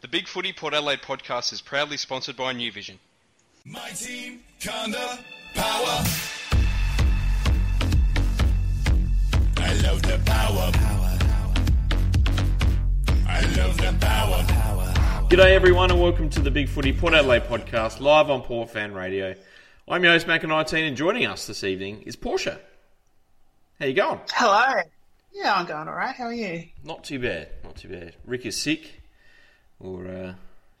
The Big Footy Port Adelaide podcast is proudly sponsored by New Vision. My team, Conda, power. I love the power. I love the power. G'day everyone and welcome to the Big Footy Port Adelaide podcast live on Port Fan Radio. I'm your host Mac19 and joining us this evening is Portia. How you going? Hello. Yeah, I'm going all right. How are you? Not too bad, not too bad. Rick is sick, or uh,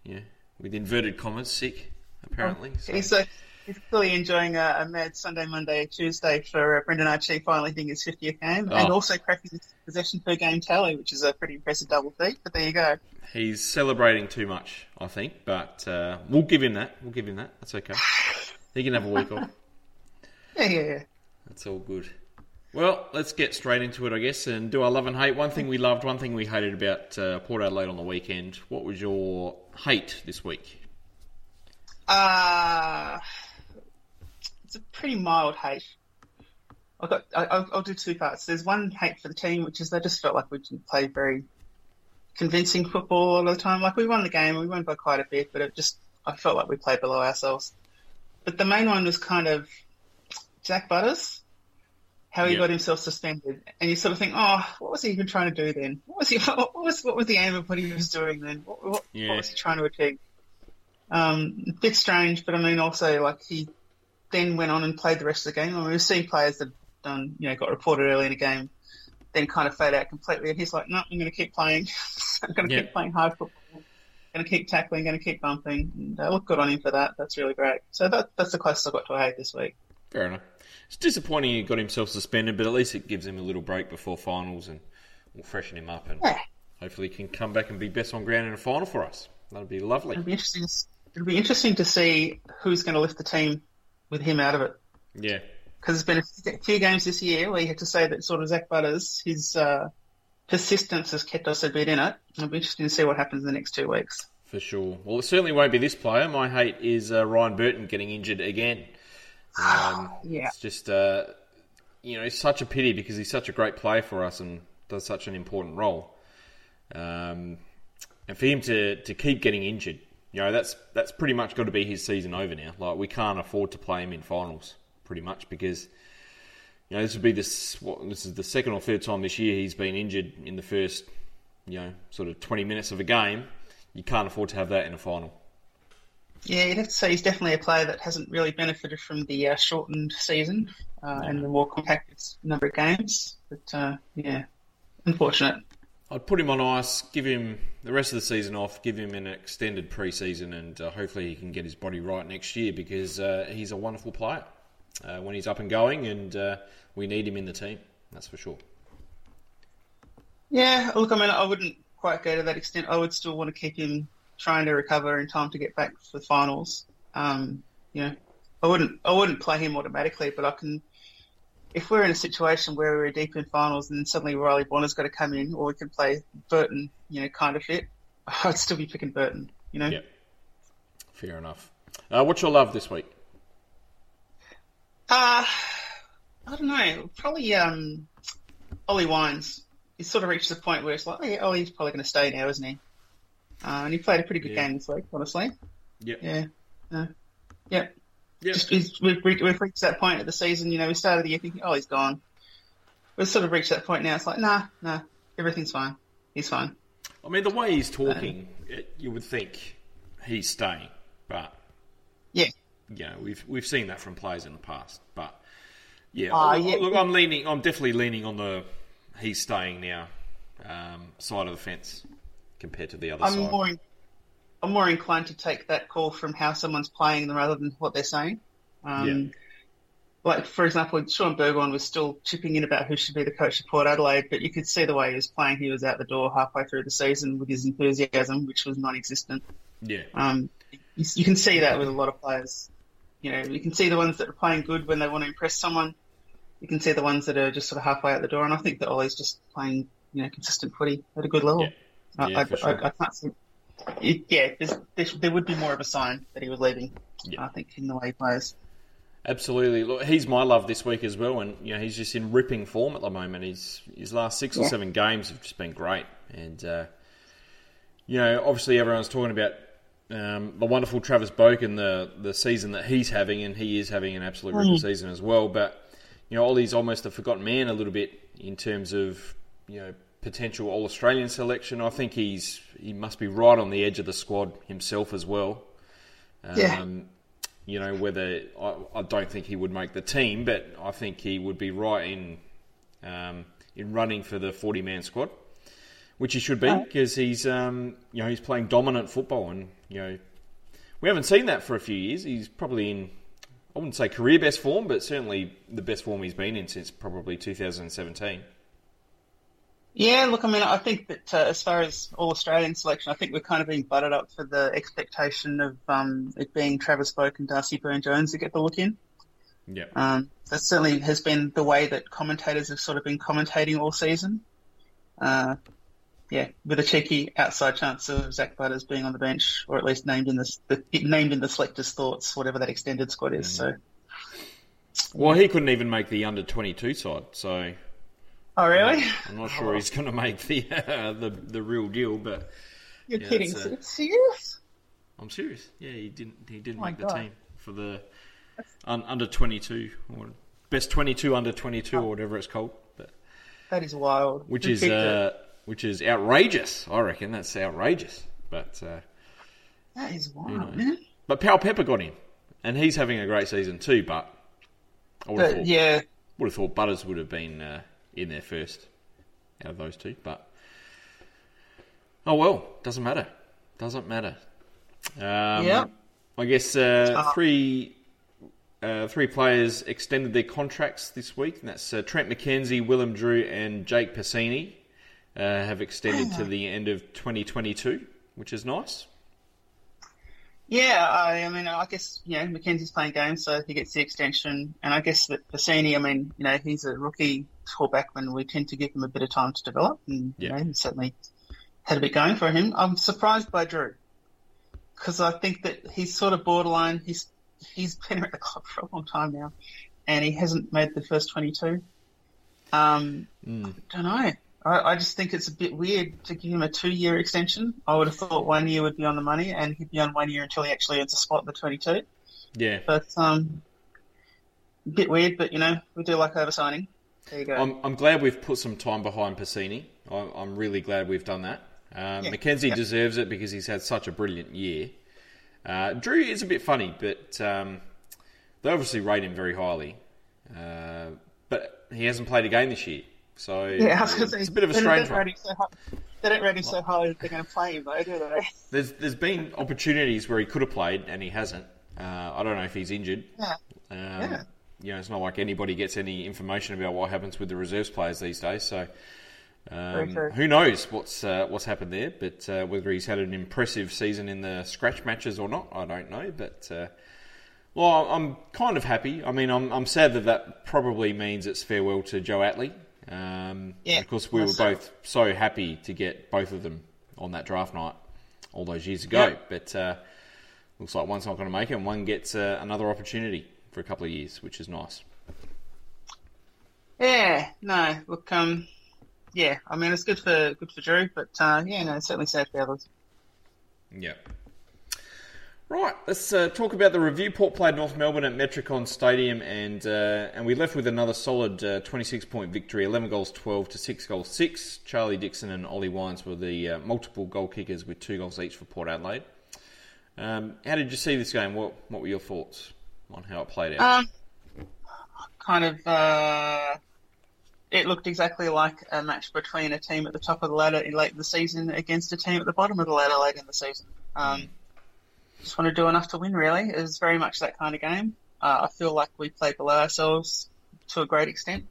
yeah, with inverted commas, sick apparently. So- He's, uh, he's clearly enjoying a, a mad Sunday, Monday, Tuesday for uh, Brendan Archie finally hitting his 50th game and Oh. also cracking his possession per game tally, which is a pretty impressive double feat. But there you go. He's celebrating too much, I think, but uh, we'll give him that. We'll give him that. That's okay. He can have a week off. Yeah, yeah, yeah. That's all good. Well, let's get straight into it, I guess, and do our love and hate. One thing we loved, one thing we hated about uh, Port Adelaide on the weekend. What was your hate this week? Uh, it's a pretty mild hate. I've got, I, I'll, I'll do two parts. There's one hate for the team, which is they just felt like we didn't play very convincing football all the time. Like we won the game, we won by quite a bit, but it just I felt like we played below ourselves. But the main one was kind of Zak Butters, how he Yeah. got himself suspended, and you sort of think, oh, what was he even trying to do then? What was he? What was what was the aim of what he was doing then? What, what, Yeah. what was he trying to achieve? Um, a bit strange, but I mean, also like he then went on and played the rest of the game. I mean, we've seen players that done, you know, got reported early in the game, then kind of fade out completely, and he's like, no, I'm going to keep playing. I'm going to Yeah. keep playing hard football. Going to keep tackling, going to keep bumping. And, uh, look good on him for that. That's really great. So that, that's the closest I got to a hate this week. Fair enough. It's disappointing he got himself suspended, but at least it gives him a little break before finals and will freshen him up and Yeah. hopefully he can come back and be best on ground in a final for us. That'd be lovely. It'll be interesting. It'll be interesting to see who's going to lift the team with him out of it. Yeah. because there's been a few games this year where you have to say that sort of Zak Butters, his uh, persistence has kept us a bit in it. It'll be interesting to see what happens in the next two weeks. For sure. Well, it certainly won't be this player. My hate is uh, Ryan Burton getting injured again. Um, Yeah. It's just, uh, you know, it's such a pity because he's such a great player for us and does such an important role. Um, and for him to, to keep getting injured, you know, that's that's pretty much got to be his season over now. Like we can't afford to play him in finals, pretty much because. You know, this would be this. What, this is the second or third time this year he's been injured in the first, you know, sort of twenty minutes of a game. You can't afford to have that in a final. Yeah, you'd have to say he's definitely a player that hasn't really benefited from the uh, shortened season uh, and the more compacted number of games. But uh, yeah, unfortunate. I'd put him on ice, give him the rest of the season off, give him an extended pre-season, and uh, hopefully he can get his body right next year because uh, he's a wonderful player uh, when he's up and going, and uh, we need him in the team. That's for sure. Yeah, look, I mean, I wouldn't quite go to that extent. I would still want to keep him trying to recover in time to get back for the finals. Um, you know, I wouldn't, I wouldn't play him automatically, but I can. If we're in a situation where we're deep in finals and then suddenly Riley Bonner's got to come in, or we can play Burton, you know, kind of fit, I'd still be picking Burton. You know, Yep. Fair enough. Uh, what's your love this week? Uh, I don't know. Probably um, Ollie Wines. He's sort of reached the point where it's like, oh, yeah, Ollie's probably going to stay now, isn't he? Uh, and he played a pretty good Yeah. game this week, honestly. Yep. Yeah. Uh, yep. Yep. Just, we've, we've reached that point of the season. You know, we started the year thinking, oh, he's gone. We've sort of reached that point now. It's like, nah, nah, everything's fine. He's fine. I mean, the way he's talking, it, you would think he's staying, but Yeah. you know, we've we've seen that from players in the past. But yeah, Ah, look, yeah. look, I'm leaning. I'm definitely leaning on the he's staying now um, side of the fence compared to the other I'm side. more, in, I'm more inclined to take that call from how someone's playing rather than what they're saying. Um, Yeah. Like, for example, Shaun Burgoyne was still chipping in about who should be the coach of Port Adelaide, but you could see the way he was playing. He was out the door halfway through the season with his enthusiasm, which was non-existent. Yeah, Um, you, you can see that with a lot of players. You know, you can see the ones that are playing good when they want to impress someone. You can see the ones that are just sort of halfway out the door, and I think that Ollie's just playing, you know, consistent footy at a good level. Yeah. I, Yeah, I, for sure. I, I can't see. It, yeah, there, there would be more of a sign that he was leaving. Yeah. I think in the way he plays. absolutely. Look, he's my love this week as well, and you know he's just in ripping form at the moment. He's his last six or seven games have just been great, and uh, you know, obviously everyone's talking about um, the wonderful Travis Boak and the the season that he's having, and he is having an absolute ripper season as well. But you know, Ollie's almost a forgotten man a little bit in terms of you know potential All Australian selection. I think he's he must be right on the edge of the squad himself as well. Um, Yeah. You know, whether I, I don't think he would make the team, but I think he would be right in um, in running for the forty man squad, which he should be because he's um, you know he's playing dominant football, and you know we haven't seen that for a few years. He's probably in I wouldn't say career best form, but certainly the best form he's been in since probably 2017. Yeah, look, I mean, I think that uh, as far as all Australian selection, I think we're kind of being butted up for the expectation of um, it being Travis Boak and Darcy Byrne-Jones to get the look in. Yeah. Um, that certainly has been the way that commentators have sort of been commentating all season. Uh, yeah, with a cheeky outside chance of Zak Butters being on the bench, or at least named in the, the named in the selectors' thoughts, whatever that extended squad is. So, Well, he couldn't even make the under 22 side, so oh really? I'm not sure he's going to make the uh, the the real deal. But You're Yeah, kidding? uh, Serious? I'm serious. Yeah, he didn't he didn't Oh make the God. team for the un, under 22 or best 22 under 22 or whatever it's called. But That is wild. which Who is uh, which is outrageous. I reckon that's outrageous. But uh, that is wild, know. man. but Powell-Pepper got him, and he's having a great season too. But I would have thought, yeah, would have thought Butters would have been uh, in there first out of those two. But oh well, doesn't matter. Doesn't matter. Um, Yeah. I guess uh, three uh, three players extended their contracts this week, and that's uh, Trent McKenzie, Willem Drew, and Jake Pasini uh, have extended to the end of 2022, which is nice. Yeah, I, I mean, I guess you know McKenzie's playing games, so he gets the extension, and I guess that Pasini, I mean, you know, he's a rookie fullback when we tend to give him a bit of time to develop, and Yeah. you know, he certainly had a bit going for him. I'm surprised by Drew because I think that he's sort of borderline. He's he's been at the club for a long time now, and he hasn't made the first 22. Um, Mm. don't know. I, I just think it's a bit weird to give him a two-year extension. I would have thought one year would be on the money, and he'd be on one year until he actually earns a spot in the 22. Yeah, But um, a bit weird. But you know, we do like oversigning. There you go. I'm, I'm glad we've put some time behind Pasini. I'm, I'm really glad we've done that. Um, Yeah. McKenzie Yeah. deserves it because he's had such a brilliant year. Uh, Drew is a bit funny, but um, they obviously rate him very highly. Uh, but he hasn't played a game this year, so yeah, say, it's a bit of a strange one. so They don't rate him so highly that they're going to play him, though, do they? There's there's been opportunities where he could have played and he hasn't. Uh, I don't know if he's injured. Yeah. Um, Yeah. You know, it's not like anybody gets any information about what happens with the reserves players these days. So, um, who knows what's uh, what's happened there? But uh, whether he's had an impressive season in the scratch matches or not, I don't know. But uh, well, I'm kind of happy. I mean, I'm I'm sad that that probably means it's farewell to Joe Atley. Um, Yeah, of course, we were both so happy to get both of them on that draft night all those years ago. Yeah. But uh, looks like one's not going to make it, and one gets uh, another opportunity for a couple of years, which is nice. Yeah. No. Look. Um. Yeah. I mean, it's good for good for Drew, but uh, yeah, no, it's certainly safe for others. Yeah. Right, let's uh, talk about the review. Port played North Melbourne at Metricon Stadium, and uh, and we left with another solid uh, 26 point victory, 11 goals 12 to 6 goals 6. Charlie Dixon and Ollie Wines were the uh, multiple goal kickers with two goals each for Port Adelaide. Um, how did you see this game? What what were your thoughts on how it played out? Um, kind of, uh, it looked exactly like a match between a team at the top of the ladder in late in the season against a team at the bottom of the ladder late in the season. Um, just want to do enough to win, really. It was very much that kind of game. Uh, I feel like we played below ourselves to a great extent.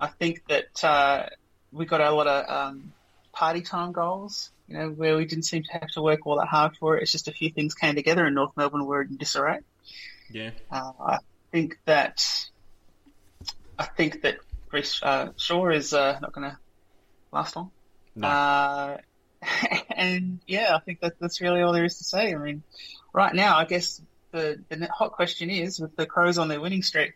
I think that uh, we got a lot of um, party time goals, you know, where we didn't seem to have to work all that hard for it. It's just a few things came together and North Melbourne were in disarray. Yeah, Uh, I think that I think that Rhyce uh, Shaw is uh, not going to last long. no, Uh, and yeah, I think that that's really all there is to say. I mean, right now, I guess the the hot question is with the Crows on their winning streak,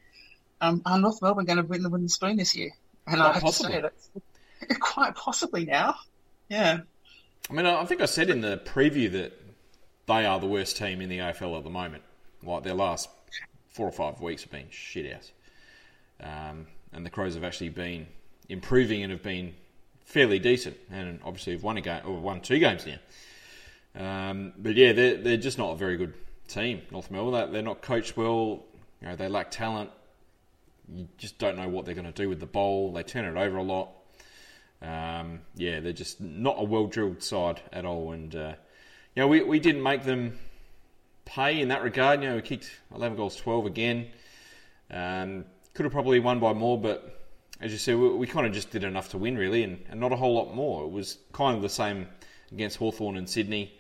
um, are North Melbourne going to win the wooden spoon this year? And Quite I have possibly. to say that's quite possibly now. Yeah, I mean, I I think I said in the preview that they are the worst team in the AFL at the moment. Like their last four or five weeks have been shit out, um, and the Crows have actually been improving and have been fairly decent, and obviously have won a game or won two games now. Um, but yeah, they're they're just not a very good team. North Melbourne, They- they're not coached well. You know, they lack talent. You just don't know what they're going to do with the bowl. They turn it over a lot. Um, yeah, they're just not a well drilled side at all. And uh, you know, we we didn't make them pay in that regard. You know, we kicked eleven goals, twelve again. Um, could have probably won by more, but as you said, we, we kind of just did enough to win, really, and, and not a whole lot more. It was kind of the same against Hawthorn and Sydney.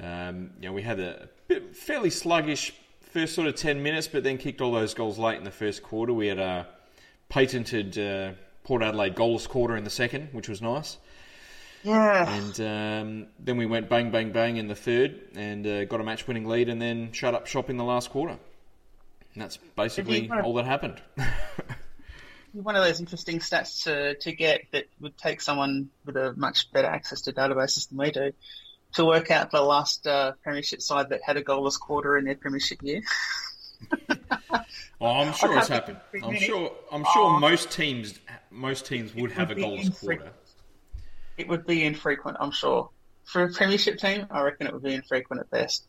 Um, you know, we had a bit, fairly sluggish first sort of 10 minutes, but then kicked all those goals late in the first quarter. We had a patented uh, Port Adelaide goalless quarter in the second, which was nice. Yeah. And um, then we went bang, bang, bang in the third and uh, got a match winning lead and then shut up shop in the last quarter. And that's basically all that happened. one of those interesting stats to, to get that would take someone with a much better access to databases than we do to work out the last uh, premiership side that had a goalless quarter in their premiership year. Oh, I'm sure it's happened. I'm sure. I'm sure Oh. most teams, most teams would have a goalless quarter. It would be infrequent, I'm sure. For a premiership team, I reckon it would be infrequent at best.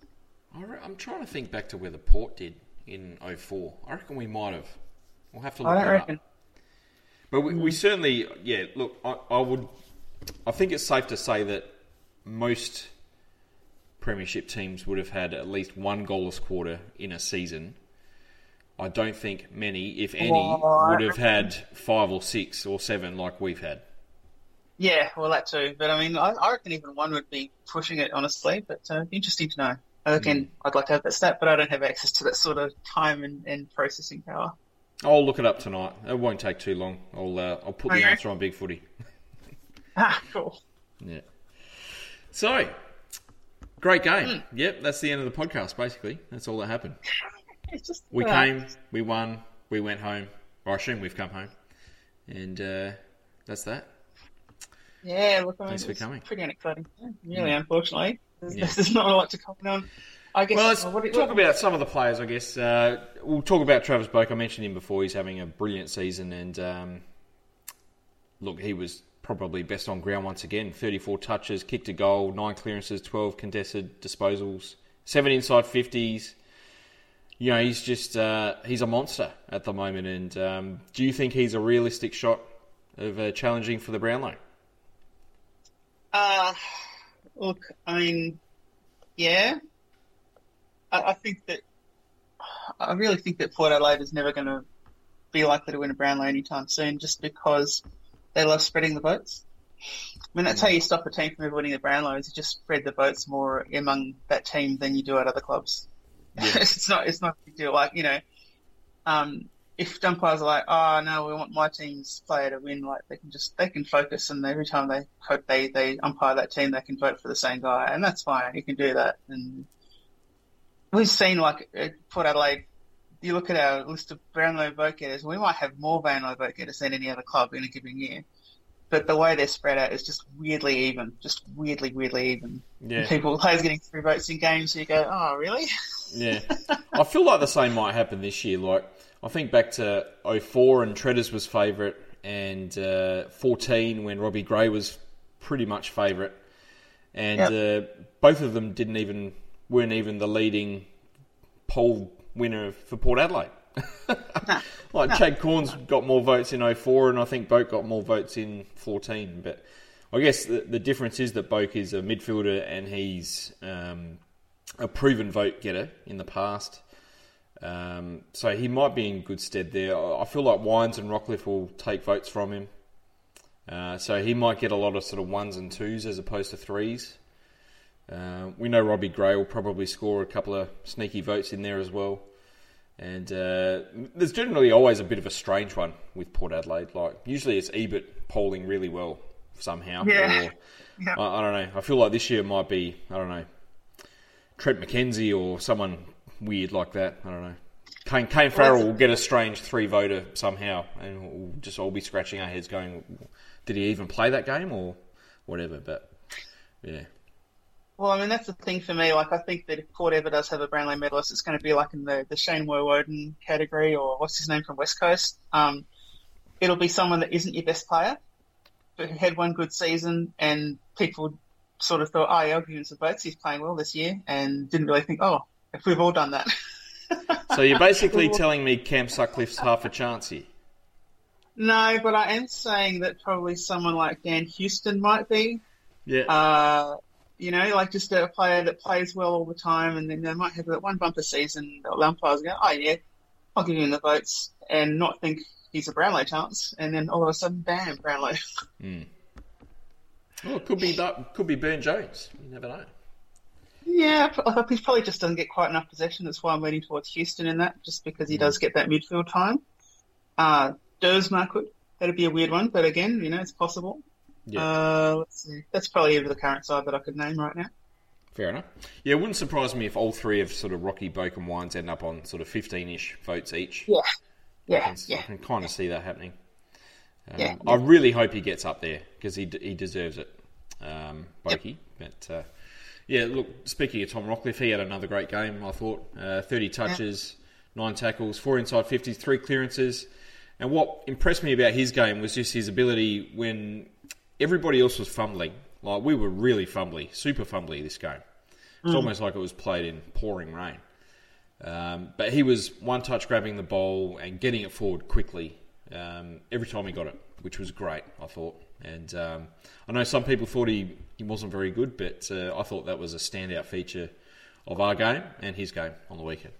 I'm trying to think back to where the Port did in 04. I reckon we might have. We'll have to look I don't that reckon. up. But we, we hmm. certainly, yeah. Look, I, I would. I think it's safe to say that most premiership teams would have had at least one goalless quarter in a season. I don't think many, if any, would have had five or six or seven like we've had. Yeah, well, that too. But I mean, I, I reckon even one would be pushing it, honestly. But uh, interesting to know. Again, I'd like to have that stat, but I don't have access to that sort of time and, and processing power. I'll look it up tonight. It won't take too long. I'll uh, I'll put the answer on Big Footy. Ah, cool. Yeah. So, great game. Yep, that's the end of the podcast. Basically, that's all that happened. Just We uh, came, we won, we went home. Or I assume we've come home, and uh, that's that. Yeah, look, I mean, Thanks for it's coming. pretty unexciting. Really, unfortunately, there's, Yeah. there's not a lot to comment on. I guess. Well, let's what do you- talk about some of the players. I guess uh, we'll talk about Travis Boak. I mentioned him before. He's having a brilliant season, and um, look, he was probably best on ground once again. Thirty-four touches, kicked a goal, nine clearances, twelve contested disposals, seven inside fifties. You know, he's just uh, he's a monster at the moment. And um, do you think he's a realistic shot of uh, challenging for the Brownlow? Uh, look, I mean, yeah. I, I think that I really think that Port Adelaide is never going to be likely to win a Brownlow anytime soon, just because they love spreading the votes. I mean, that's how you stop a team from ever winning the Brownlow is you just spread the votes more among that team than you do at other clubs. it's not it's not a big deal. Like you know, um, if umpires are like, oh no, we want my team's player to win, like they can just they can focus, and every time they hope they they umpire that team, they can vote for the same guy, and that's fine. You can do that, and we've seen like at Port Adelaide. You look at our list of Brownlow vote getters, we might have more Brownlow vote getters than any other club in a given year. But the way they're spread out is just weirdly even, just weirdly, weirdly even. Yeah. People players getting three votes in games, so you go, oh really? Yeah. I feel like the same might happen this year. Like, I think back to 04 and Treaders was favourite, and uh, 14 when Robbie Gray was pretty much favourite. And uh, both of them didn't even, weren't even the leading poll winner for Port Adelaide. like, Chad Cornes got more votes in 04, and I think Boak got more votes in 14. But I guess the, the difference is that Boak is a midfielder and he's. Um, a proven vote getter in the past. Um, so he might be in good stead there. I feel like Wines and Rockliff will take votes from him. Uh, so he might get a lot of sort of ones and twos as opposed to threes. Uh, we know Robbie Gray will probably score a couple of sneaky votes in there as well. And uh, there's generally always a bit of a strange one with Port Adelaide. Like usually it's Ebert polling really well somehow. Yeah. Or, Yeah. I, I don't know. I feel like this year might be I don't know Trent McKenzie or someone weird like that. I don't know. Kane, Kane Farrell will get a strange three voter somehow, and we'll just all be scratching our heads, going, "Did he even play that game or whatever?" But Yeah. Well, I mean, that's the thing for me. Like, I think that if Port ever does have a Brownlow medalist, it's going to be like in the, the Shane Woewodin category or what's his name from West Coast. Um, it'll be someone that isn't your best player, but who had one good season and people sort of thought, oh, yeah, I'll give him some votes. He's playing well this year and didn't really think, oh, if we've all done that. So you're basically telling me Cam Sutcliffe's half a chance here. no, but I am saying that probably someone like Dan Houston might be. Yeah. Uh, you know, like just a player that plays well all the time, and then they might have that one bumper season. The umpires go, "Oh yeah, I'll give him the votes," and not think he's a Brownlow chance, and then all of a sudden, bam, Brownlow. well, it could be that could be Byrne-Jones. You never know. Yeah, he probably just doesn't get quite enough possession. That's why I'm leaning towards Houston in that, just because he does get that midfield time. Uh, Duursma could. That'd be a weird one, but again, you know, it's possible. Yeah. Uh, let's see. That's probably over the current side that I could name right now. Fair enough. Yeah, it wouldn't surprise me if all three of sort of Rocky, Boak, and Wines end up on sort of 15-ish votes each. Yeah. Yeah, I can, yeah. I can kind of see that happening. Um, Yeah, I really hope he gets up there because he, d- he deserves it, um, Boakey. But uh, yeah, look, speaking of Tom Rockliff, he had another great game, I thought. Uh, 30 touches, nine tackles, four inside 50s, three clearances. And what impressed me about his game was just his ability when everybody else was fumbling. Like, we were really fumbly, super fumbly this game. It's almost like it was played in pouring rain. Um, but he was one touch grabbing the ball and getting it forward quickly um, every time he got it, which was great, I thought. And um, I know some people thought he, he wasn't very good, but uh, I thought that was a standout feature of our game and his game on the weekend.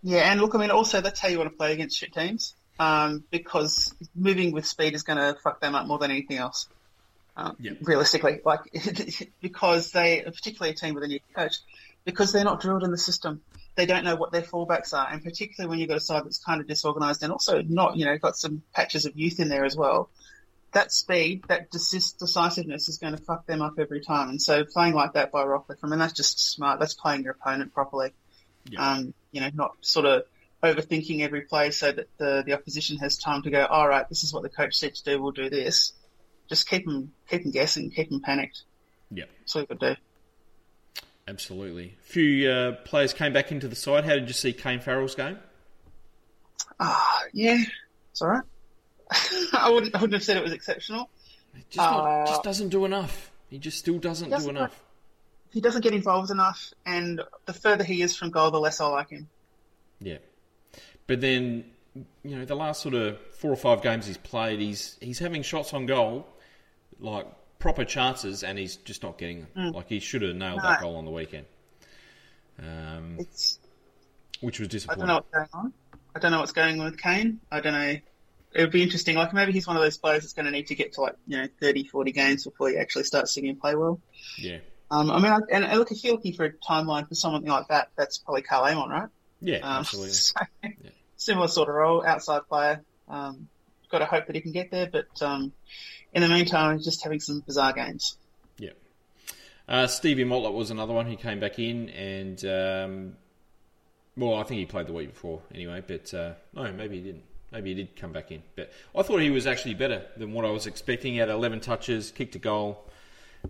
Yeah, and look, I mean, also that's how you want to play against shit teams, um, because moving with speed is going to fuck them up more than anything else. Um, Yep. Realistically, like because they, particularly a team with a new coach, because they're not drilled in the system, they don't know what their fallbacks are, and particularly when you've got a side that's kind of disorganised and also not, you know, got some patches of youth in there as well. That speed, that decis- decisiveness is going to fuck them up every time. And so playing like that by Rockliff, I mean, that's just smart. That's playing your opponent properly um, you know, not sort of overthinking every play so that the, the opposition has time to go, all right, this is what the coach said to do, we'll do this. Just keep them, keep them guessing, keep them panicked. Yeah, That's all you could do. absolutely. A few uh, players came back into the side. How did you see Kane Farrell's game? Ah, yeah, it's all right. I wouldn't, I wouldn't have said it was exceptional. Just, not, Uh, just doesn't do enough. He just still doesn't, do Doesn't enough. He doesn't get involved enough, and the further he is from goal, the less I like him. Yeah. But then, you know, the last sort of four or five games he's played, he's he's having shots on goal, like proper chances, and he's just not getting them. Like he should have nailed that goal on the weekend, um, It's, which was disappointing. I don't know what's going on. I don't know what's going on with Kane. I don't know. It would be interesting. Like maybe he's one of those players that's going to need to get to like you know 30, 40 games before he actually starts seeing him play well. Yeah, Um, I mean, I, and, look, if you're looking for a timeline for something like that, that's probably Karl Amon, right? yeah, Um, absolutely. so, Similar sort of role, outside player. Um, got to hope that he can get there, but um, in the meantime, he's just having some bizarre games. Yeah. Uh, Stevie Motlop was another one who came back in, and um, well, I think he played the week before anyway. But uh, no, maybe he didn't. Maybe he did come back in. But I thought he was actually better than what I was expecting. He had 11 touches, kicked a goal.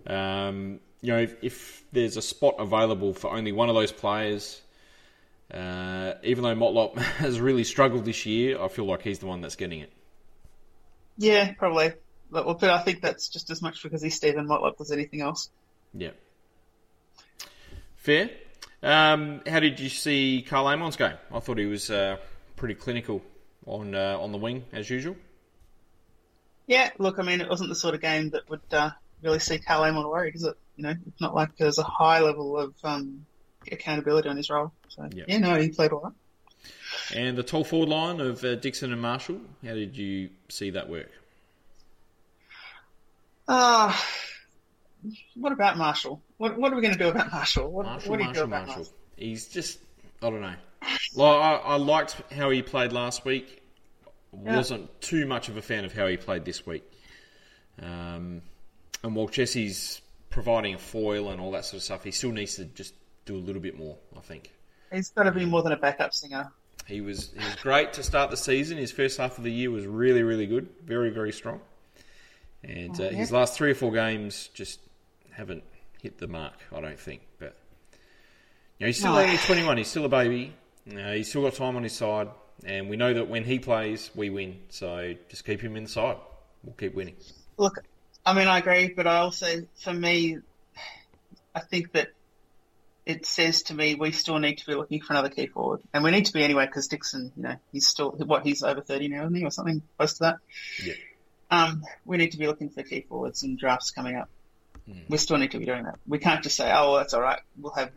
Um, you know, if, if there's a spot available for only one of those players, uh, even though Motlop has really struggled this year, I feel like he's the one that's getting it. Yeah, probably. But, well, but I think that's just as much because he's Stephen Motlop as anything else. Yeah. Fair. Um, how did you see Karl Amon's game? I thought he was uh, pretty clinical on uh, on the wing as usual. Yeah, look, I mean, it wasn't the sort of game that would uh, really see Karl Amon worried, is it? You know, it's not like there's a high level of um, accountability on his role. So, Yeah. yeah, no, he played all right. And the tall forward line of uh, Dixon and Marshall. How did you see that work? Uh, what about Marshall? What, what are we going to do about Marshall? What, Marshall, what do you Marshall, do about Marshall. Marshall? He's just I don't know. Like I, I liked how he played last week. Yeah. Wasn't too much of a fan of how he played this week. Um, and while Jesse's providing a foil and all that sort of stuff, he still needs to just do a little bit more. I think. He's got to be more than a backup singer. He was he was great to start the season. His first half of the year was really really good, very very strong. And uh, his last three or four games just haven't hit the mark. I don't think, but you know, he's still No. only 21. He's still a baby. Know, he's still got time on his side, and we know that when he plays, we win. So just keep him in the side. We'll keep winning. Look, I mean, I agree, but I also, for me, I think that it says to me we still need to be looking for another key forward, and we need to be anyway because Dixon, you know, he's still what he's over thirty now, isn't he, or something close to that. Yeah. Um, we need to be looking for key forwards and drafts coming up. We still need to be doing that. We can't just say, "Oh, well, that's all right. We'll have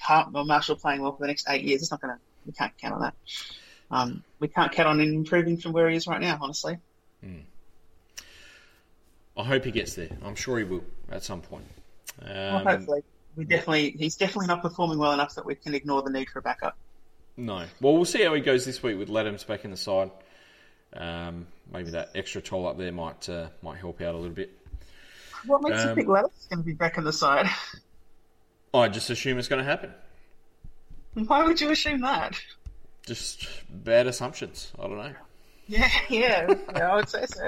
Hart or Marshall playing well for the next eight years." It's not going to. We can't count on that. Um, we can't count on him improving from where he is right now. Honestly, I hope he gets there. I'm sure he will at some point. well, Um, hopefully, we definitely he's definitely not performing well enough that we can ignore the need for a backup. No. Well, we'll see how he goes this week with Ladhams back in the side. Um, maybe that extra toll up there might uh, might help out a little bit. What makes you Um, think Levis going to be back on the side? I just assume it's going to happen. Why would you assume that? Just bad assumptions. I don't know. Yeah, yeah, yeah I would say so.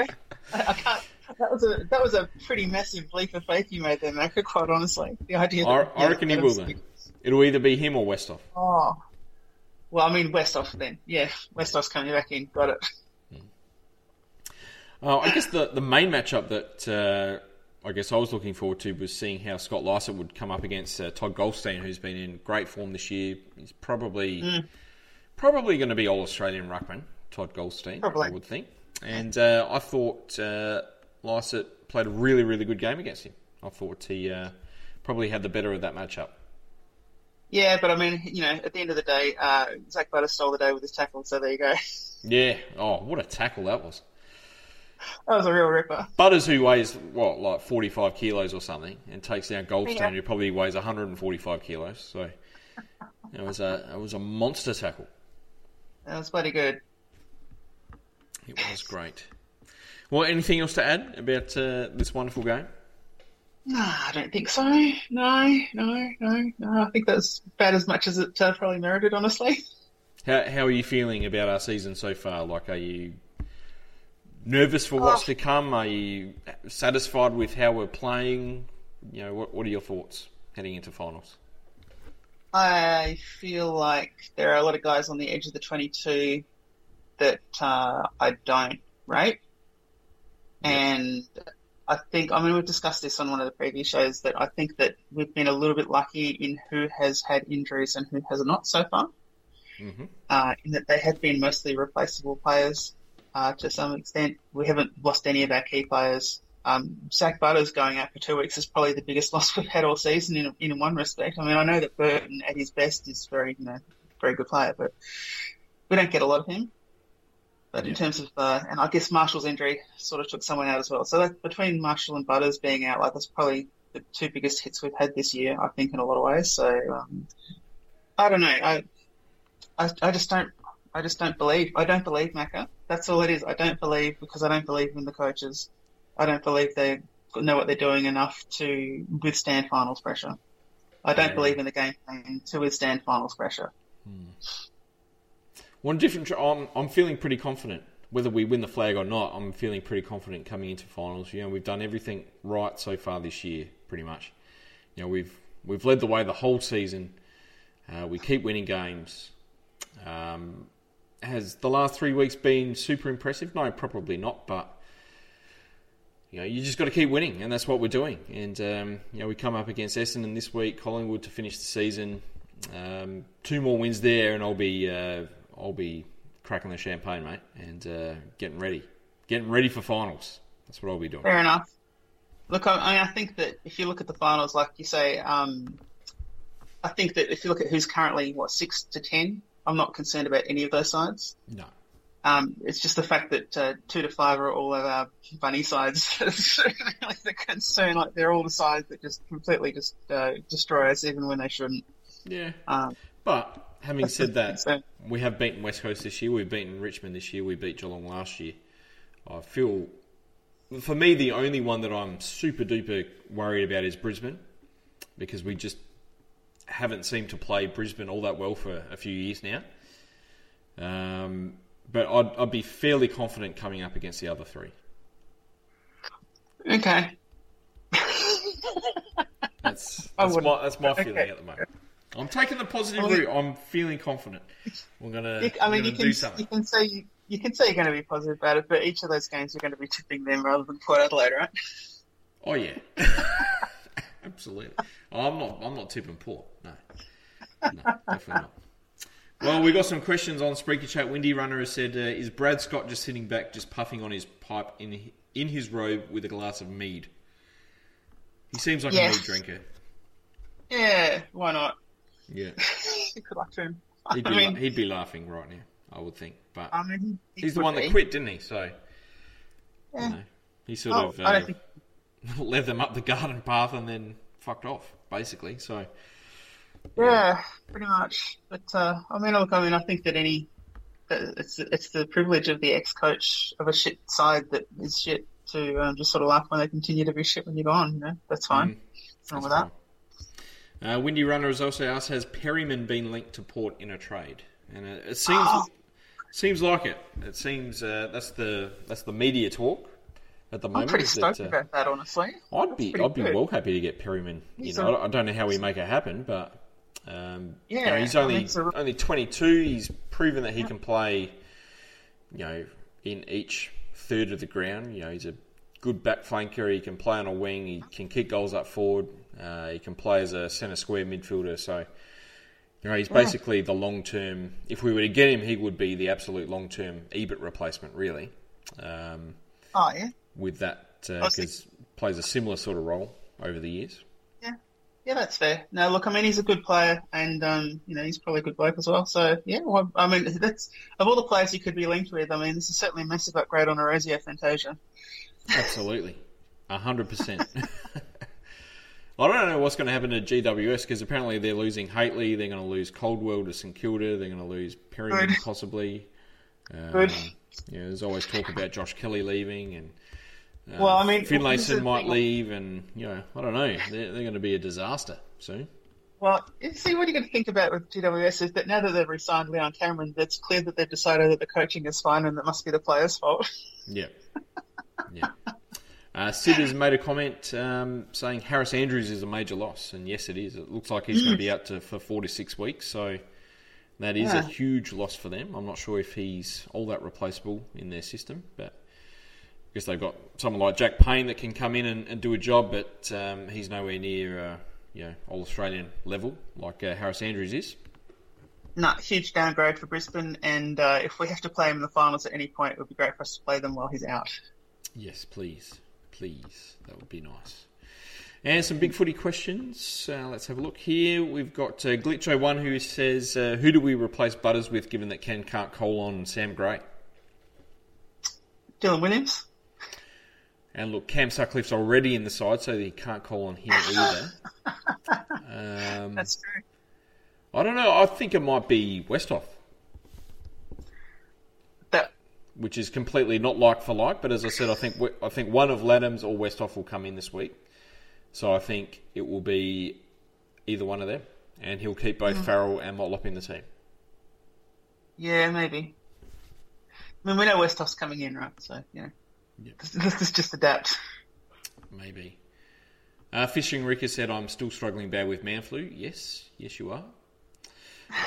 I, I can't. That was a that was a pretty massive leap of faith you made there, Maka. Quite honestly, the idea. That, I, yeah, I reckon he will then. It'll either be him or Westhoff. Oh, well, I mean Westhoff then. Yeah, Westhoff's coming back in. Got it. Uh, I guess the, the main matchup that uh, I guess I was looking forward to was seeing how Scott Lycett would come up against uh, Todd Goldstein, who's been in great form this year. He's probably probably going to be All Australian ruckman, Todd Goldstein, Probably. I would think. And uh, I thought uh, Lycett played a really really good game against him. I thought he uh, probably had the better of that matchup. Yeah, but I mean, you know, at the end of the day, uh, Zak Butter stole the day with his tackle. So there you go. Yeah. Oh, what a tackle that was. that was a real ripper. Butters, who weighs what, like forty-five kilos or something, and takes down Goldstein, Yeah. who probably weighs one hundred and forty-five kilos. So it was a it was a monster tackle. That was bloody good. It was great. Well, anything else to add about uh, this wonderful game? No, I don't think so. No, no, no, no. I think that's about as much as it uh, probably merited, honestly. How how are you feeling about our season so far? Like, are you nervous for what's Oh. to come? Are you satisfied with how we're playing? You know, what what are your thoughts heading into finals? I feel like there are a lot of guys on the edge of the 22 that uh, I don't rate. And I think, I mean, we've discussed this on one of the previous shows that I think that we've been a little bit lucky in who has had injuries and who has not so far. Mhm. Uh, in that they have been mostly replaceable players uh, to some extent. We haven't lost any of our key players. Um, Zak Butters going out for two weeks is probably the biggest loss we've had all season in, in one respect. I mean, I know that Burton at his best is very, you know, very good player, but we don't get a lot of him. But in terms of, uh, and I guess Marshall's injury sort of took someone out as well. So that, between Marshall and Butters being out, like that's probably the two biggest hits we've had this year, I think, in a lot of ways. So um, I don't know. I, I I just don't. I just don't believe. I don't believe Macca. That's all it is. I don't believe because I don't believe in the coaches. I don't believe they know what they're doing enough to withstand finals pressure. I don't Yeah. believe in the game plan to withstand finals pressure. One different. I'm I'm feeling pretty confident. Whether we win the flag or not, I'm feeling pretty confident coming into finals. You know, we've done everything right so far this year, pretty much. You know, we've we've led the way the whole season. Uh, we keep winning games. Um, has the last three weeks been super impressive? No, probably not. But you know, you just got to keep winning, and that's what we're doing. And um, you know, we come up against Essendon this week, Collingwood to finish the season. Um, two more wins there, and I'll be uh, I'll be cracking the champagne, mate, and uh, getting ready, getting ready for finals. That's what I'll be doing. Fair enough. Look, I, mean, I think that if you look at the finals, like you say, um, I think that if you look at who's currently what six to ten, I'm not concerned about any of those sides. No, Um, it's just the fact that uh, two to five are all of our bunny sides that's really the concern. Like they're all the sides that just completely just uh, destroy us, even when they shouldn't. yeah, Um, but having said that, concern. we have beaten West Coast this year. We've beaten Richmond this year. We beat Geelong last year. I feel, for me, the only one that I'm super duper worried about is Brisbane, because we just haven't seemed to play Brisbane all that well for a few years now. Um, but I'd, I'd be fairly confident coming up against the other three. Okay. That's that's my that's my Okay. feeling at the moment. I'm taking the positive route. I'm feeling confident. We're gonna, You- I mean, gonna you do can something. you can say you, you can say you're going to be positive about it, but each of those games you're going to be tipping them rather than Port Adelaide, right? Oh yeah, absolutely. I'm not. I'm not tipping Port. No, no, definitely not. Well, we got some questions on Spreaker Chat. Windy Runner has said, uh, "Is Brad Scott just sitting back, just puffing on his pipe in in his robe with a glass of mead?" He seems like Yes. a mead drinker. Yeah, why not? Yeah, Good luck to him. he'd be I mean, la- he'd be laughing right now. I would think, but I mean, he he's the one that quit, didn't he? So, Yeah. you know, he sort Oh, of I uh, don't think led them up the garden path and then fucked off, basically. So, Yeah, pretty much. But uh, I mean, look, I mean, I think that any it's it's the privilege of the ex-coach of a shit side that is shit to um, just sort of laugh when they continue to be shit when you're gone. You know, that's fine. Mm. What's wrong with That's that? Uh, Windy Runner has also asked, has Perryman been linked to Port in a trade? And it, it seems Oh. seems like it. It seems uh, that's the that's the media talk at the I'm moment. pretty stoked that, uh, about that, honestly. I'd be I'd be good. well happy to get Perryman. You He's know, a- I don't- know how we make it happen, but um, you know, Yeah, he's only a- only 22. He's proven that he can play, you know, in each third of the ground. You know, he's a good back flanker. He can play on a wing. He can kick goals up forward. Uh, he can play as a centre square midfielder. So, you know, he's basically the long term. If we were to get him, he would be the absolute long term Ebert replacement, really. Um, Oh yeah, with that, because was plays a similar sort of role over the years. yeah, yeah. That's fair. No, look, I mean, he's a good player, and um, you know, he's probably a good bloke as well. So yeah, well, I mean, that's of all the players you could be linked with. I mean, this is certainly a massive upgrade on Orazio Fantasia. Absolutely, a hundred percent. I don't know what's going to happen to GWS because apparently they're losing Hately, they're going to lose Caldwell to St Kilda, they're going to lose Perryman possibly. Um, Good. You know, there's always talk about Josh Kelly leaving and. Um, Well, I mean, Finlayson might leave, and you know, I don't know. They're, they're going to be a disaster soon. Well, you see, what you to think about with GWS is that now that they've re-signed Leon Cameron, it's clear that they've decided that the coaching is fine and that must be the players' fault. Yeah. Yeah. Uh, Sid has made a comment um, saying Harris Andrews is a major loss, and yes, it is. It looks like he's going to be out to, for four to six weeks, so that is a huge loss for them. I'm not sure if he's all that replaceable in their system, but I guess they've got someone like Jack Payne that can come in and, and do a job, but um, he's nowhere near uh, you know all Australian level like uh, Harris Andrews is. No, huge downgrade for Brisbane, and uh, if we have to play him in the finals at any point, it would be great for us to play them while he's out. Yes, please. Please. That would be nice. And some big footy questions. Uh, let's have a look here. We've got uh, Glitcho1 who says, uh, Who do we replace Butters with given that Ken can't call on Sam Gray? Dylan Williams. And look, Cam Sutcliffe's already in the side, so he can't call on him either. Um, That's true. I don't know. I think it might be Westhoff, That which is completely not like for like. But as I said, I think I think one of Ladhams or Westhoff will come in this week. So I think it will be either one of them, and he'll keep both Farrell and Motlop in the team. yeah, maybe. I mean, we know Westhoff's coming in, right? So you Yeah. let's, let's just adapt. Maybe. Uh, Fishing Rick has said, I'm still struggling bad with man flu. Yes, yes, you are.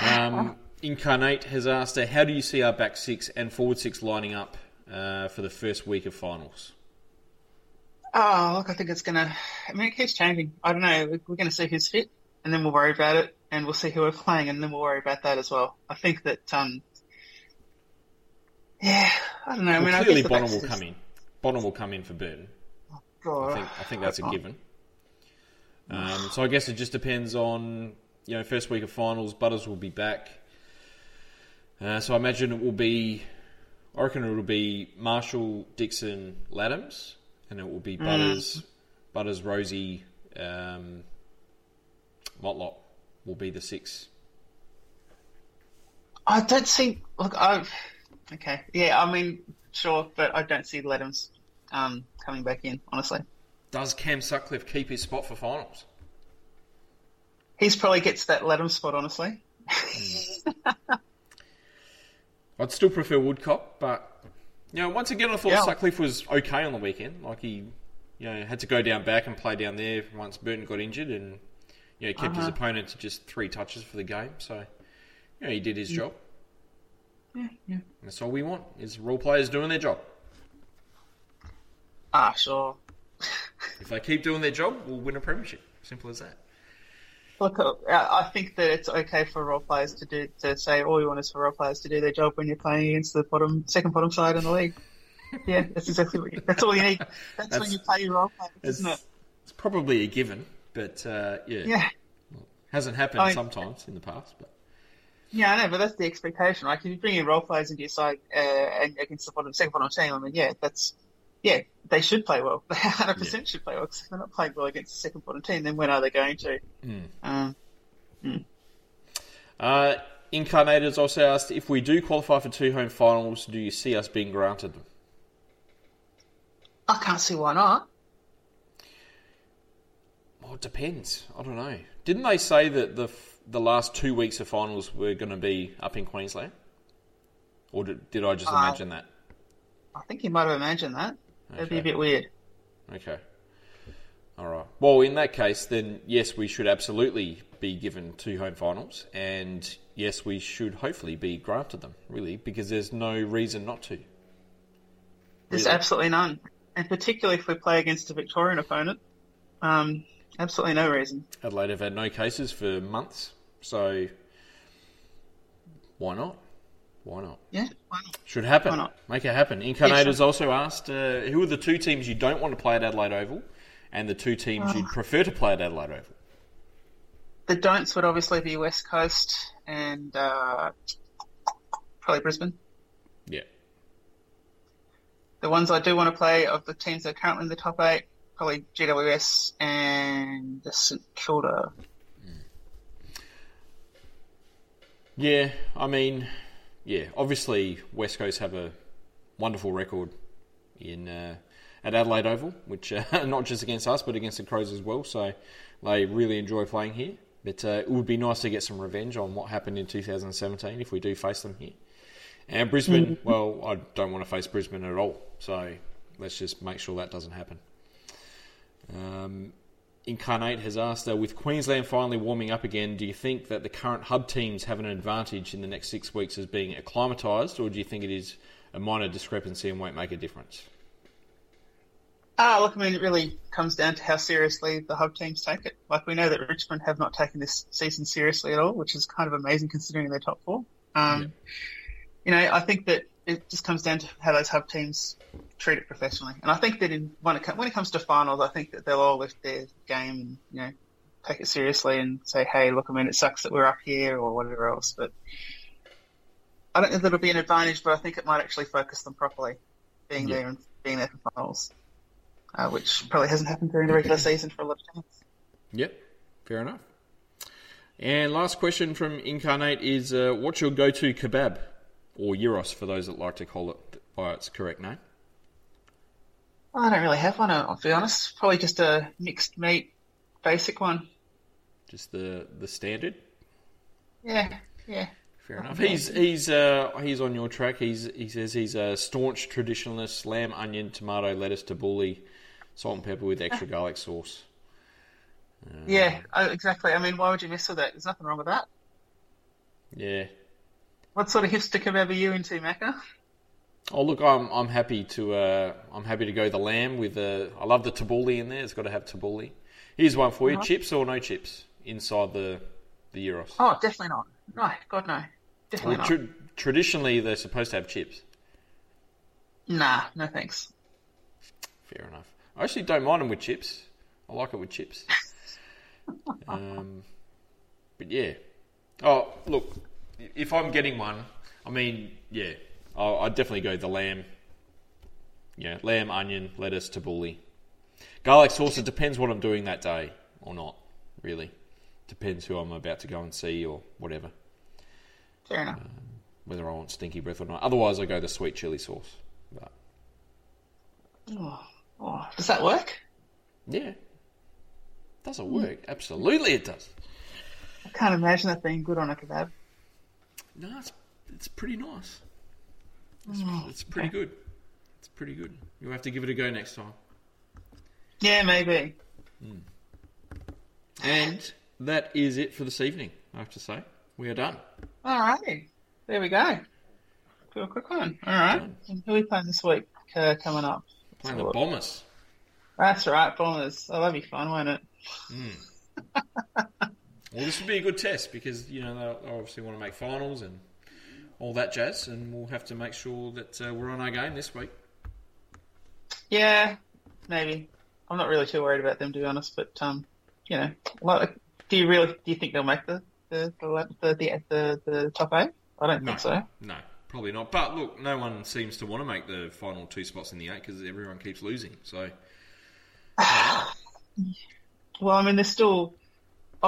Um, Incarnate has asked, uh, How do you see our back six and forward six lining up uh, for the first week of finals? Oh, look, I think it's gonna. I mean, it keeps changing. I don't know. We- We're gonna see who's fit, and then we'll worry about it, and we'll see who we're playing, and then we'll worry about that as well. I think that, um, yeah, I don't know. I mean, well, I clearly, guess Bonner will come in. Bonner will come in for Burton. God, I think, I think that's a given. Um, so I guess it just depends on, you know, first week of finals, Butters will be back. Uh, so I imagine it will be, I reckon it will be Marshall, Dixon, Ladhams, and it will be Butters, Butters, Rosie, um, Motlop will be the six. I don't see. Look, I. Okay, yeah, I mean, sure, but I don't see Ledham's um, coming back in. Honestly, Does Cam Sutcliffe keep his spot for finals? he's probably gets that Ledham spot. Honestly, I'd still prefer Woodcock, but you know, once again, I thought Yeah. Sutcliffe was okay on the weekend. Like he You know, had to go down back and play down there once Burton got injured, and you know kept his Uh-huh. opponent to just three touches for the game. So, you know, he did his job. Yeah, yeah. That's all we want is role players doing their job. Ah, sure. If they keep doing their job, we'll win a premiership. Simple as that. Look, uh, I think that it's okay for role players to do to say all you want is for role players to do their job when you're playing against the bottom second bottom side in the league. Yeah, that's exactly what you, that's all you need. That's, That's- when you play your role players, It's, isn't it? it's probably a given, but uh, yeah, Yeah, hasn't happened I- sometimes in the past. But yeah, I know, but that's the expectation. Like if you bring in role players into your side uh, and against the bottom second bottom team, I mean, yeah, that's yeah, they should play well. They 100 percent should play well because if they're not playing well against the second bottom team, then when are they going to? Um, uh, Incarnators also asked if we do qualify for two home finals, do you see us being granted them? I can't see why not. Well, it depends. I don't know. Didn't they say that the f- the last two weeks of finals were going to be up in Queensland, or did, did I just Uh, imagine that? I think you might have imagined that. That'd be a bit weird. Okay. All right. Well, in that case, then yes, we should absolutely be given two home finals, and yes, we should hopefully be granted them. Really, because there's no reason not to. There's Really? absolutely none, and particularly if we play against a Victorian opponent, um, absolutely no reason. Adelaide have had no cases for months, so why not? Why not? Yeah, why not? Should happen. Why not? Make it happen. Incarnators Yes. also asked uh, who are the two teams you don't want to play at Adelaide Oval, and the two teams Ah. you'd prefer to play at Adelaide Oval. The don'ts would obviously be West Coast and uh, probably Brisbane. Yeah. The ones I do want to play of the teams that are currently in the top eight, probably GWS and the St Kilda. Yeah, I mean, yeah, obviously West Coast have a wonderful record in uh, at Adelaide Oval, which uh, not just against us but against the Crows as well. So they really enjoy playing here. But uh, it would be nice to get some revenge on what happened in 2017 if we do face them here. And Brisbane, well, I don't want to face Brisbane at all. So let's just make sure that doesn't happen. Incarnate has asked, uh, with Queensland finally warming up again, do you think that the current hub teams have an advantage in the next six weeks as being acclimatised, or do you think it is a minor discrepancy and won't make a difference? Ah, look, I mean, it really comes down to how seriously the hub teams take it. Like, we know that Richmond have not taken this season seriously at all, which is kind of amazing considering they're top four. Um, You know, I think that it just comes down to how those hub teams treat it professionally. And I think that in, when, it, when it comes to finals, I think that they'll all lift their game and, you know, take it seriously and say, hey, look, I mean, it sucks that we're up here or whatever else. But I don't know that it'll be an advantage, but I think it might actually focus them properly, being Yeah. there and being there for finals uh, which probably hasn't happened during the regular season for a lot of teams. Yep, fair enough. And last question from Incarnate is uh, what's your go to kebab? Or Yiros for those that like to call it by its correct name. I don't really have one, I'll be honest. Probably just a mixed meat, basic one. Just the, the standard. Yeah, yeah. Fair enough. He's he's uh, he's on your track. He's he says he's a staunch traditionalist: lamb, onion, tomato, lettuce, tabbouleh, salt and pepper with extra garlic sauce. Yeah, oh, exactly. I mean, why would you mess with that? There's nothing wrong with that. Yeah. What sort of hipster are you into, Macca? Oh look, I'm I'm happy to uh, I'm happy to go the lamb with uh, I love the tabbouleh in there. It's got to have tabbouleh. Here's one for you: chips or no chips inside the the gyros. Oh, definitely not. No, God, no. Definitely Well, not. traditionally, they're supposed to have chips. Nah, no thanks. Fair enough. I actually don't mind them with chips. I like it with chips. um, but yeah. Oh, look, if I'm getting one, I mean, yeah, I'll, I'd definitely go the lamb. Yeah, lamb, onion, lettuce, tabbouleh. Garlic sauce, it depends what I'm doing that day or not, really. Depends who I'm about to go and see or whatever, Fair enough. Um, whether I want stinky breath or not. Otherwise, I go the sweet chili sauce. But Oh, oh, does that work? yeah, does it work? Hmm. Absolutely, it does. I can't imagine that being good on a kebab. No, it's it's pretty nice. It's, it's pretty good. It's pretty good. You'll have to give it a go next time. Yeah, maybe. And that is it for this evening. I have to say, we are done. All right. There we go. Do a quick one. All right. And who are we playing this week uh, coming up? Playing the Bombers. That's right, Bombers. Oh, that'll be fun, won't it? Well, this would be a good test because you know they obviously want to make finals and all that jazz, and we'll have to make sure that uh, we're on our game this week. Yeah, maybe. I'm not really too worried about them, to be honest. But um, you know, like, do you really do you think they'll make the the the the, the, the, top eight? I don't No, think so. no, probably not. But look, no one seems to want to make the final two spots in the eight because everyone keeps losing. So Well, I mean, there's still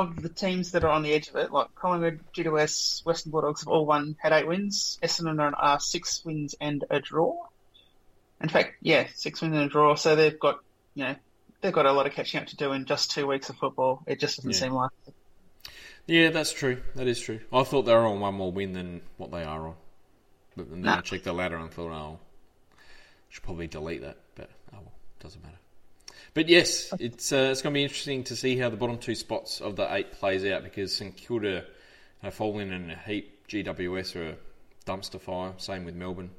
of the teams that are on the edge of it, like Collingwood, GWS, Western Bulldogs have all won, had eight wins. Essendon are, six wins and a draw. In fact, yeah, six wins and a draw. So they've got, you know, they've got a lot of catching up to do in just two weeks of football. It just doesn't Yeah. seem like it. yeah, that's true. That is true. I thought they were on one more win than what they are on. But then I checked the ladder and thought, oh, should probably delete that. But oh well, doesn't matter. But yes, it's uh, it's going to be interesting to see how the bottom two spots of the eight plays out because St Kilda in in a heap. GWS are a dumpster fire. Same with Melbourne.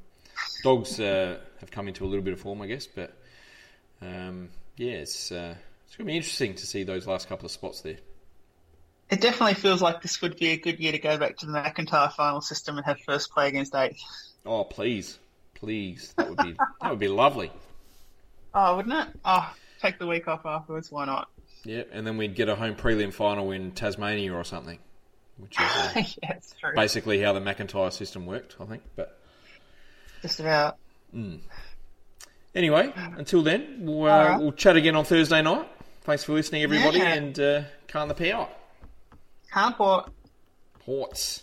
Dogs uh, have come into a little bit of form, I guess. But um, yeah, it's uh, it's going to be interesting to see those last couple of spots there. It definitely feels like this would be a good year to go back to the McIntyre final system and have first play against eight. Oh, please, please, that would be that would be lovely. Oh, wouldn't it? Oh, take the week off afterwards. Why not? Yeah, and then we'd get a home prelim final in Tasmania or something, which is uh, yeah, it's true. basically how the McIntyre system worked, I think. But Just about. Mm. anyway, until then, we'll, uh, Alright. we'll chat again on Thursday night. Thanks for listening, everybody, Yeah. and uh, can't the power. Can't port. Ports.